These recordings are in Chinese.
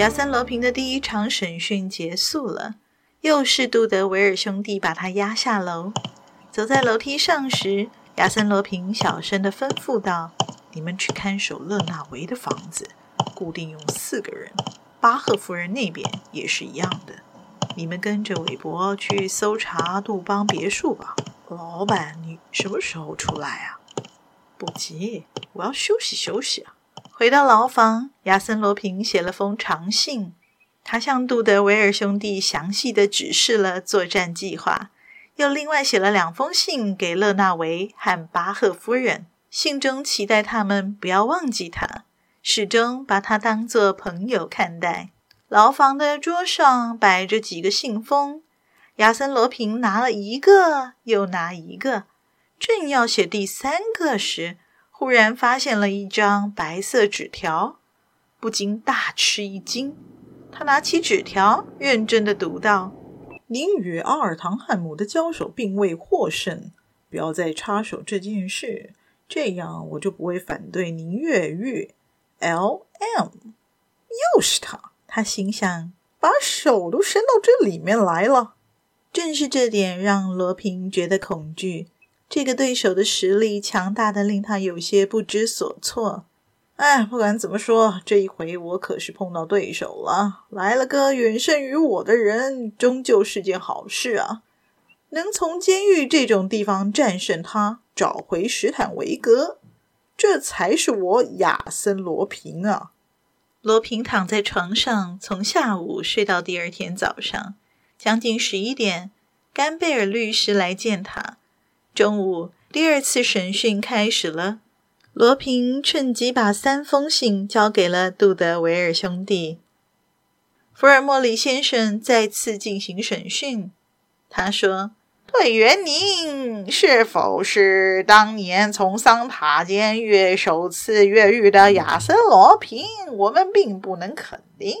亚森·罗平的第一场审讯结束了，又是杜德维尔兄弟把他押下楼。走在楼梯上时，亚森·罗平小声地吩咐道：“你们去看守勒纳维的房子，固定用四个人。巴赫夫人那边也是一样的。你们跟着韦伯去搜查杜邦别墅吧。”老板，你什么时候出来啊？不急，我要休息休息啊。回到牢房，亚森·罗平写了封长信。他向杜德维尔兄弟详细地指示了作战计划，又另外写了两封信给勒纳维和巴赫夫人。信中期待他们不要忘记他，始终把他当作朋友看待。牢房的桌上摆着几个信封，亚森·罗平拿了一个，又拿一个，正要写第三个时，忽然发现了一张白色纸条，不禁大吃一惊。他拿起纸条，认真地读道：“您与阿尔唐汉姆的交手并未获胜，不要再插手这件事，这样我就不会反对您越狱。L.M. 又是他，他心想，把手都伸到这里面来了。正是这点让罗平觉得恐惧。”这个对手的实力强大的令他有些不知所措。哎，不管怎么说，这一回我可是碰到对手了，来了个远胜于我的人，终究是件好事啊！能从监狱这种地方战胜他，找回史坦维格，这才是我亚森罗平啊！罗平躺在床上，从下午睡到第二天早上，将近十一点，甘贝尔律师来见他。中午，第二次审讯开始了。罗平趁机把三封信交给了杜德维尔兄弟。福尔摩里先生再次进行审讯。他说：“队员，您是否是当年从桑塔监狱首次越狱的亚森·罗平？我们并不能肯定。”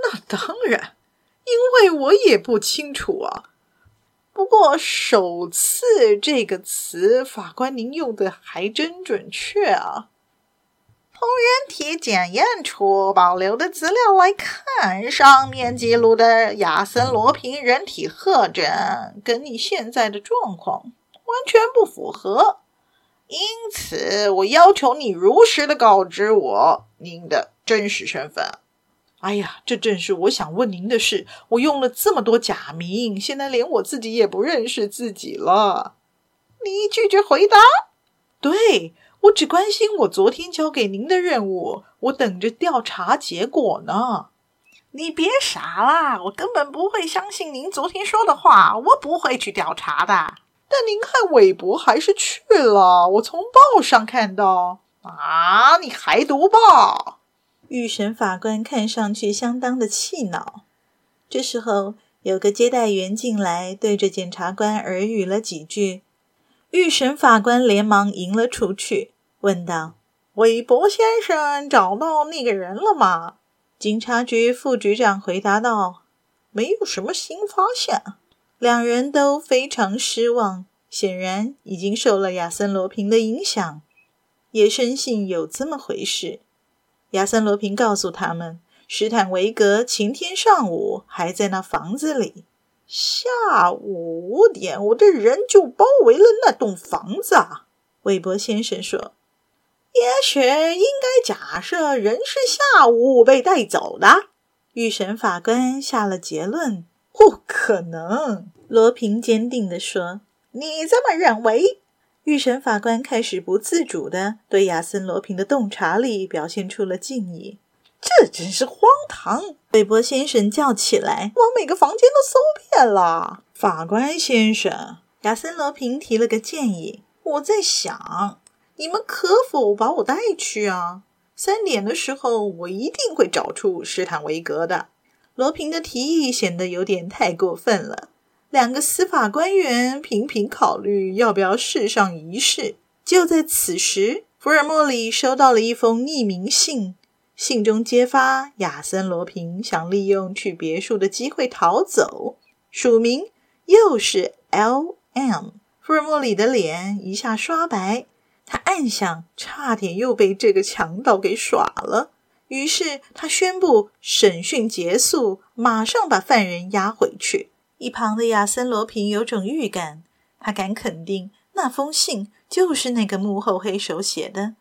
那当然，因为我也不清楚啊。不过，“首次”这个词，法官您用的还真准确啊。从人体检验出保留的资料来看，上面记录的亚森·罗平人体特征跟你现在的状况完全不符合，因此我要求你如实的告知我您的真实身份。哎呀，这正是我想问您的事。我用了这么多假名，现在连我自己也不认识自己了。你拒绝回答？对，我只关心我昨天交给您的任务，我等着调查结果呢。你别傻啦，我根本不会相信您昨天说的话，我不会去调查的。但您和韦伯还是去了，我从报上看到。啊，你还读报？预审法官看上去相当的气恼。这时候，有个接待员进来，对着检察官耳语了几句。预审法官连忙迎了出去，问道：“韦伯先生找到那个人了吗？”警察局副局长回答道：“没有什么新发现。”两人都非常失望，显然已经受了亚森·罗平的影响，也深信有这么回事。亚森·罗平告诉他们，史坦维格前天上午还在那房子里。下午五点，我的人就包围了那栋房子啊。韦伯先生说：“也许应该假设人是下午被带走的。”预审法官下了结论：“不可能。”罗平坚定地说：“你这么认为？”预审法官开始不自主地对亚森·罗平的洞察力表现出了敬意。这真是荒唐！韦伯先生叫起来：“我每个房间都搜遍了。”法官先生，亚森·罗平提了个建议：“我在想，你们可否把我带去啊？三点的时候，我一定会找出史坦维格的。罗平的提议显得有点太过分了。两个司法官员频频考虑要不要试上一试。就在此时，福尔摩里收到了一封匿名信，信中揭发亚森·罗平想利用去别墅的机会逃走，署名又是 L.M。福尔摩里的脸一下刷白。他暗想，差点又被这个强盗给耍了。于是他宣布审讯结束，马上把犯人押回去。一旁的亚森·罗平有种预感，他敢肯定那封信就是那个幕后黑手写的。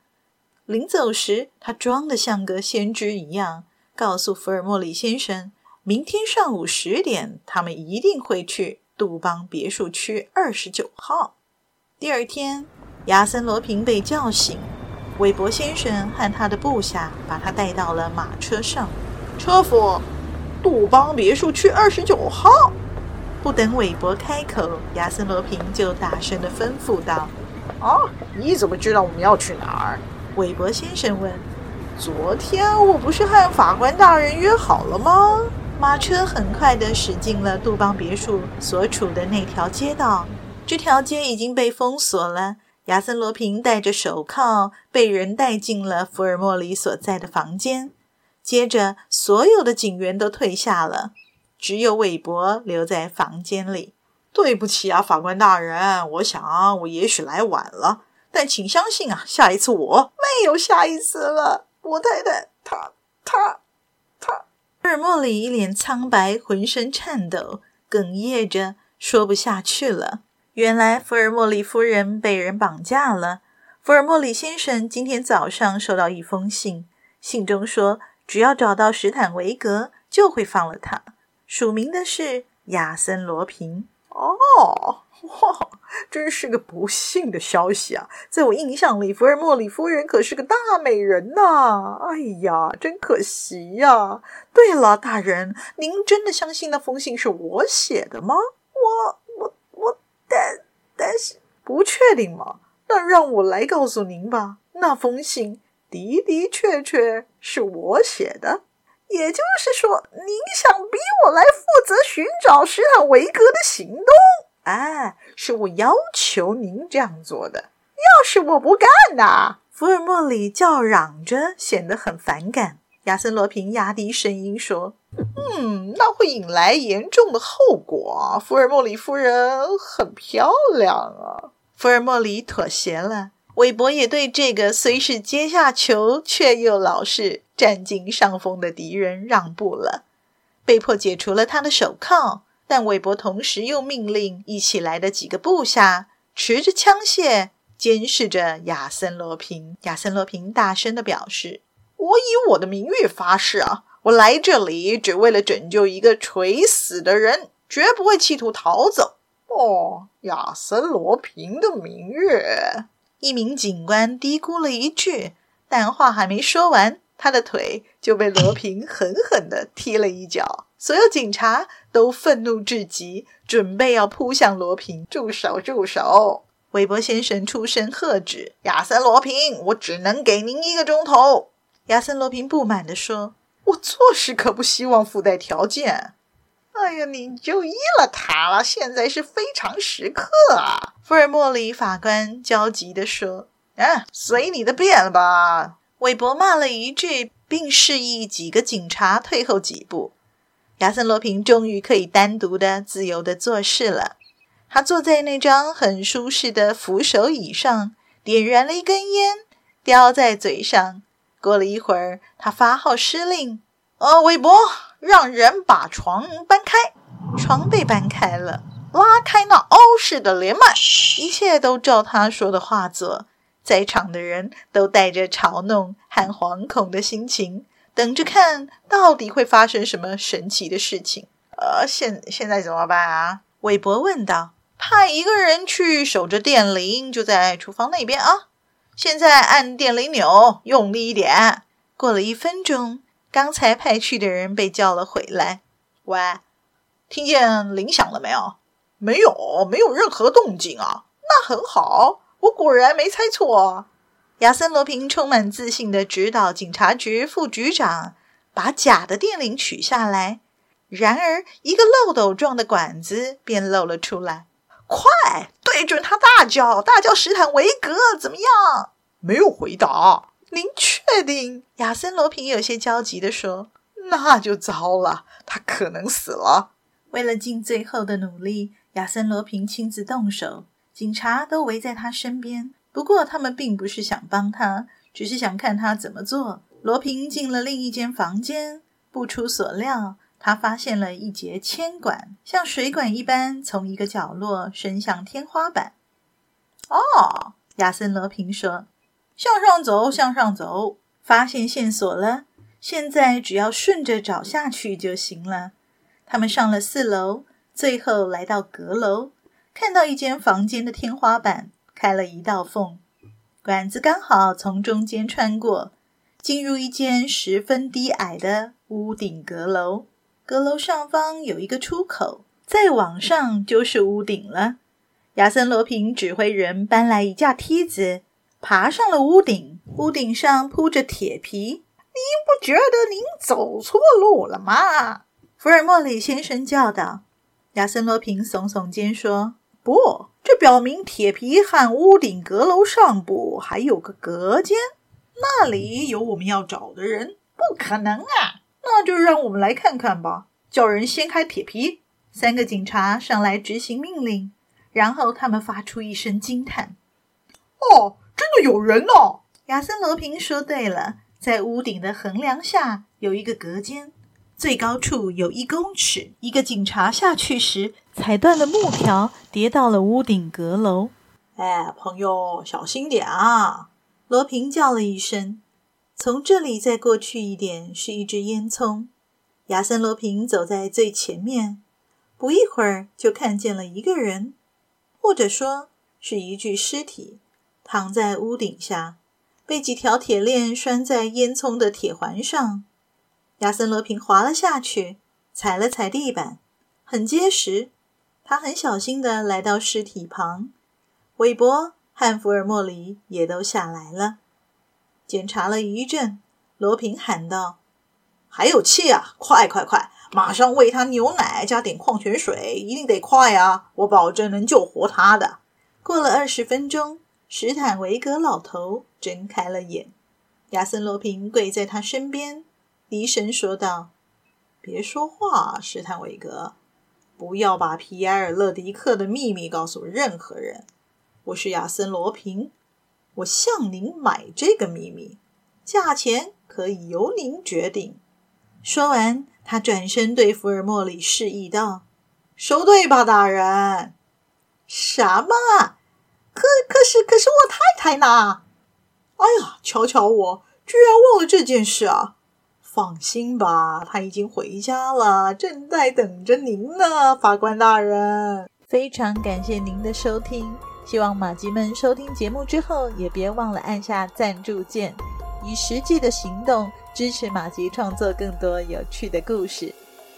临走时，他装得像个先知一样，告诉福尔摩里先生，明天上午十点，他们一定会去杜邦别墅区二十九号。第二天。亚森·罗平被叫醒，韦伯先生和他的部下把他带到了马车上。车夫，杜邦别墅区二十九号。不等韦伯开口，亚森·罗平就大声的吩咐道：“啊，你怎么知道我们要去哪儿？”韦伯先生问：“昨天我不是和法官大人约好了吗？”马车很快地驶进了杜邦别墅所处的那条街道，这条街已经被封锁了。亚森·罗平戴着手铐，被人带进了福尔莫里所在的房间。接着，所有的警员都退下了，只有韦伯留在房间里。对不起啊，法官大人，我想我也许来晚了，但请相信啊，下一次我没有下一次了。我太太，她，她，她……福尔摩里一脸苍白，浑身颤抖，哽咽着说不下去了。原来福尔摩里夫人被人绑架了。福尔摩里先生今天早上收到一封信，信中说，只要找到史坦维格，就会放了他。署名的是亚森·罗平。哦，哇，真是个不幸的消息啊！在我印象里，福尔摩里夫人可是个大美人呐。哎呀，真可惜呀。对了，大人，您真的相信那封信是我写的吗？我。我、我但但是不确定吗？那让我来告诉您吧。那封信的的确确是我写的。也就是说，您想逼我来负责寻找史坦维格的行动？哎，是我要求您这样做的。要是我不干呢？福尔摩里叫嚷着，显得很反感。亚森·罗平压低声音说。嗯，那会引来严重的后果。福尔摩里夫人很漂亮啊。福尔摩里妥协了。韦伯也对这个虽是阶下囚却又老是占尽上风的敌人让步了，被迫解除了他的手铐。但韦伯同时又命令一起来的几个部下持着枪械监视着亚森·罗平。亚森·罗平大声地表示：“我以我的名誉发誓啊！”我来这里只为了拯救一个垂死的人，绝不会企图逃走。哦，亚森·罗平的名誉。一名警官嘀咕了一句，但话还没说完，他的腿就被罗 平狠狠地踢了一脚。所有警察都愤怒至极，准备要扑向罗平。住手！住手！韦伯先生出声喝止：“亚森·罗平，我只能给您一个钟头。”亚森·罗平不满地说。我做事可不希望附带条件。哎呀，你就依了他了，现在是非常时刻啊！福尔摩里法官焦急地说：“啊，随你的便了吧。”韦伯骂了一句，并示意几个警察退后几步。亚森·罗平终于可以单独的、自由的做事了。他坐在那张很舒适的扶手椅上，点燃了一根烟，叼在嘴上。过了一会儿，他发号施令：“呃，韦伯，让人把床搬开。”床被搬开了，拉开那凹式的帘幔，一切都照他说的话做。在场的人都带着嘲弄和惶恐的心情，等着看到底会发生什么神奇的事情。呃，现现在怎么办啊？韦伯问道。“派一个人去守着电铃，就在厨房那边啊。”现在按电铃钮，用力一点。过了一分钟，刚才派去的人被叫了回来。喂，听见铃响了没有？没有，没有任何动静啊。那很好，我果然没猜错。亚森罗平充满自信地指导警察局副局长把假的电铃取下来。然而，一个漏斗状的管子便露了出来。快对准他大叫，大叫史坦维格怎么样？没有回答。您确定？亚森罗平有些焦急地说：“那就糟了，他可能死了。”为了尽最后的努力，亚森罗平亲自动手，警察都围在他身边。不过，他们并不是想帮他，只是想看他怎么做。罗平进了另一间房间，不出所料。他发现了一节铅管，像水管一般从一个角落伸向天花板。哦，亚森·罗平说：“向上走，向上走，发现线索了。现在只要顺着找下去就行了。”他们上了四楼，最后来到阁楼，看到一间房间的天花板开了一道缝，管子刚好从中间穿过，进入一间十分低矮的屋顶阁楼。阁楼上方有一个出口，再往上就是屋顶了。亚森·罗平指挥人搬来一架梯子，爬上了屋顶。屋顶上铺着铁皮。您不觉得您走错路了吗？福尔摩里先生叫道。亚森·罗平耸耸肩说：“不，这表明铁皮和屋顶阁楼上部还有个隔间，那里有我们要找的人。不可能啊！”那就让我们来看看吧。叫人掀开铁皮。三个警察上来执行命令，然后他们发出一声惊叹：“哦，真的有人哦！”亚森·罗平说：“对了，在屋顶的横梁下有一个隔间，最高处有一公尺。一个警察下去时踩断了木条，跌到了屋顶阁楼。哎，朋友，小心点啊！”罗平叫了一声。从这里再过去一点是一只烟囱。亚森·罗平走在最前面，不一会儿就看见了一个人，或者说是一具尸体，躺在屋顶下，被几条铁链拴在烟囱的铁环上。亚森·罗平滑了下去，踩了踩地板，很结实。他很小心的来到尸体旁，韦伯和福尔摩里也都下来了。检查了一阵，罗平喊道：“还有气啊！快快快，马上喂他牛奶，加点矿泉水，一定得快啊！我保证能救活他的。”过了二十分钟，史坦维格老头睁开了眼。亚森·罗平跪在他身边，低声说道：“别说话，史坦维格，不要把皮埃尔·勒迪克的秘密告诉任何人。我是亚森·罗平。”我向您买这个秘密，价钱可以由您决定。说完，他转身对福尔摩里示意道：“收队吧，大人。”什么？可可是可是我太太呢？哎呀，瞧瞧我，居然忘了这件事啊！放心吧，他已经回家了，正在等着您呢，法官大人。非常感谢您的收听。希望马吉们收听节目之后，也别忘了按下赞助键，以实际的行动支持马吉创作更多有趣的故事。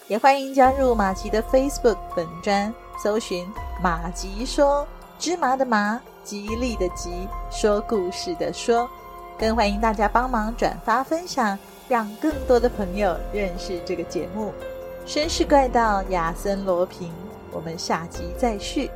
也欢迎加入马吉的 Facebook 本专，搜寻“马吉说芝麻的麻，吉利的吉，说故事的说”。更欢迎大家帮忙转发分享，让更多的朋友认识这个节目。绅士怪盗亚森罗平，我们下集再续。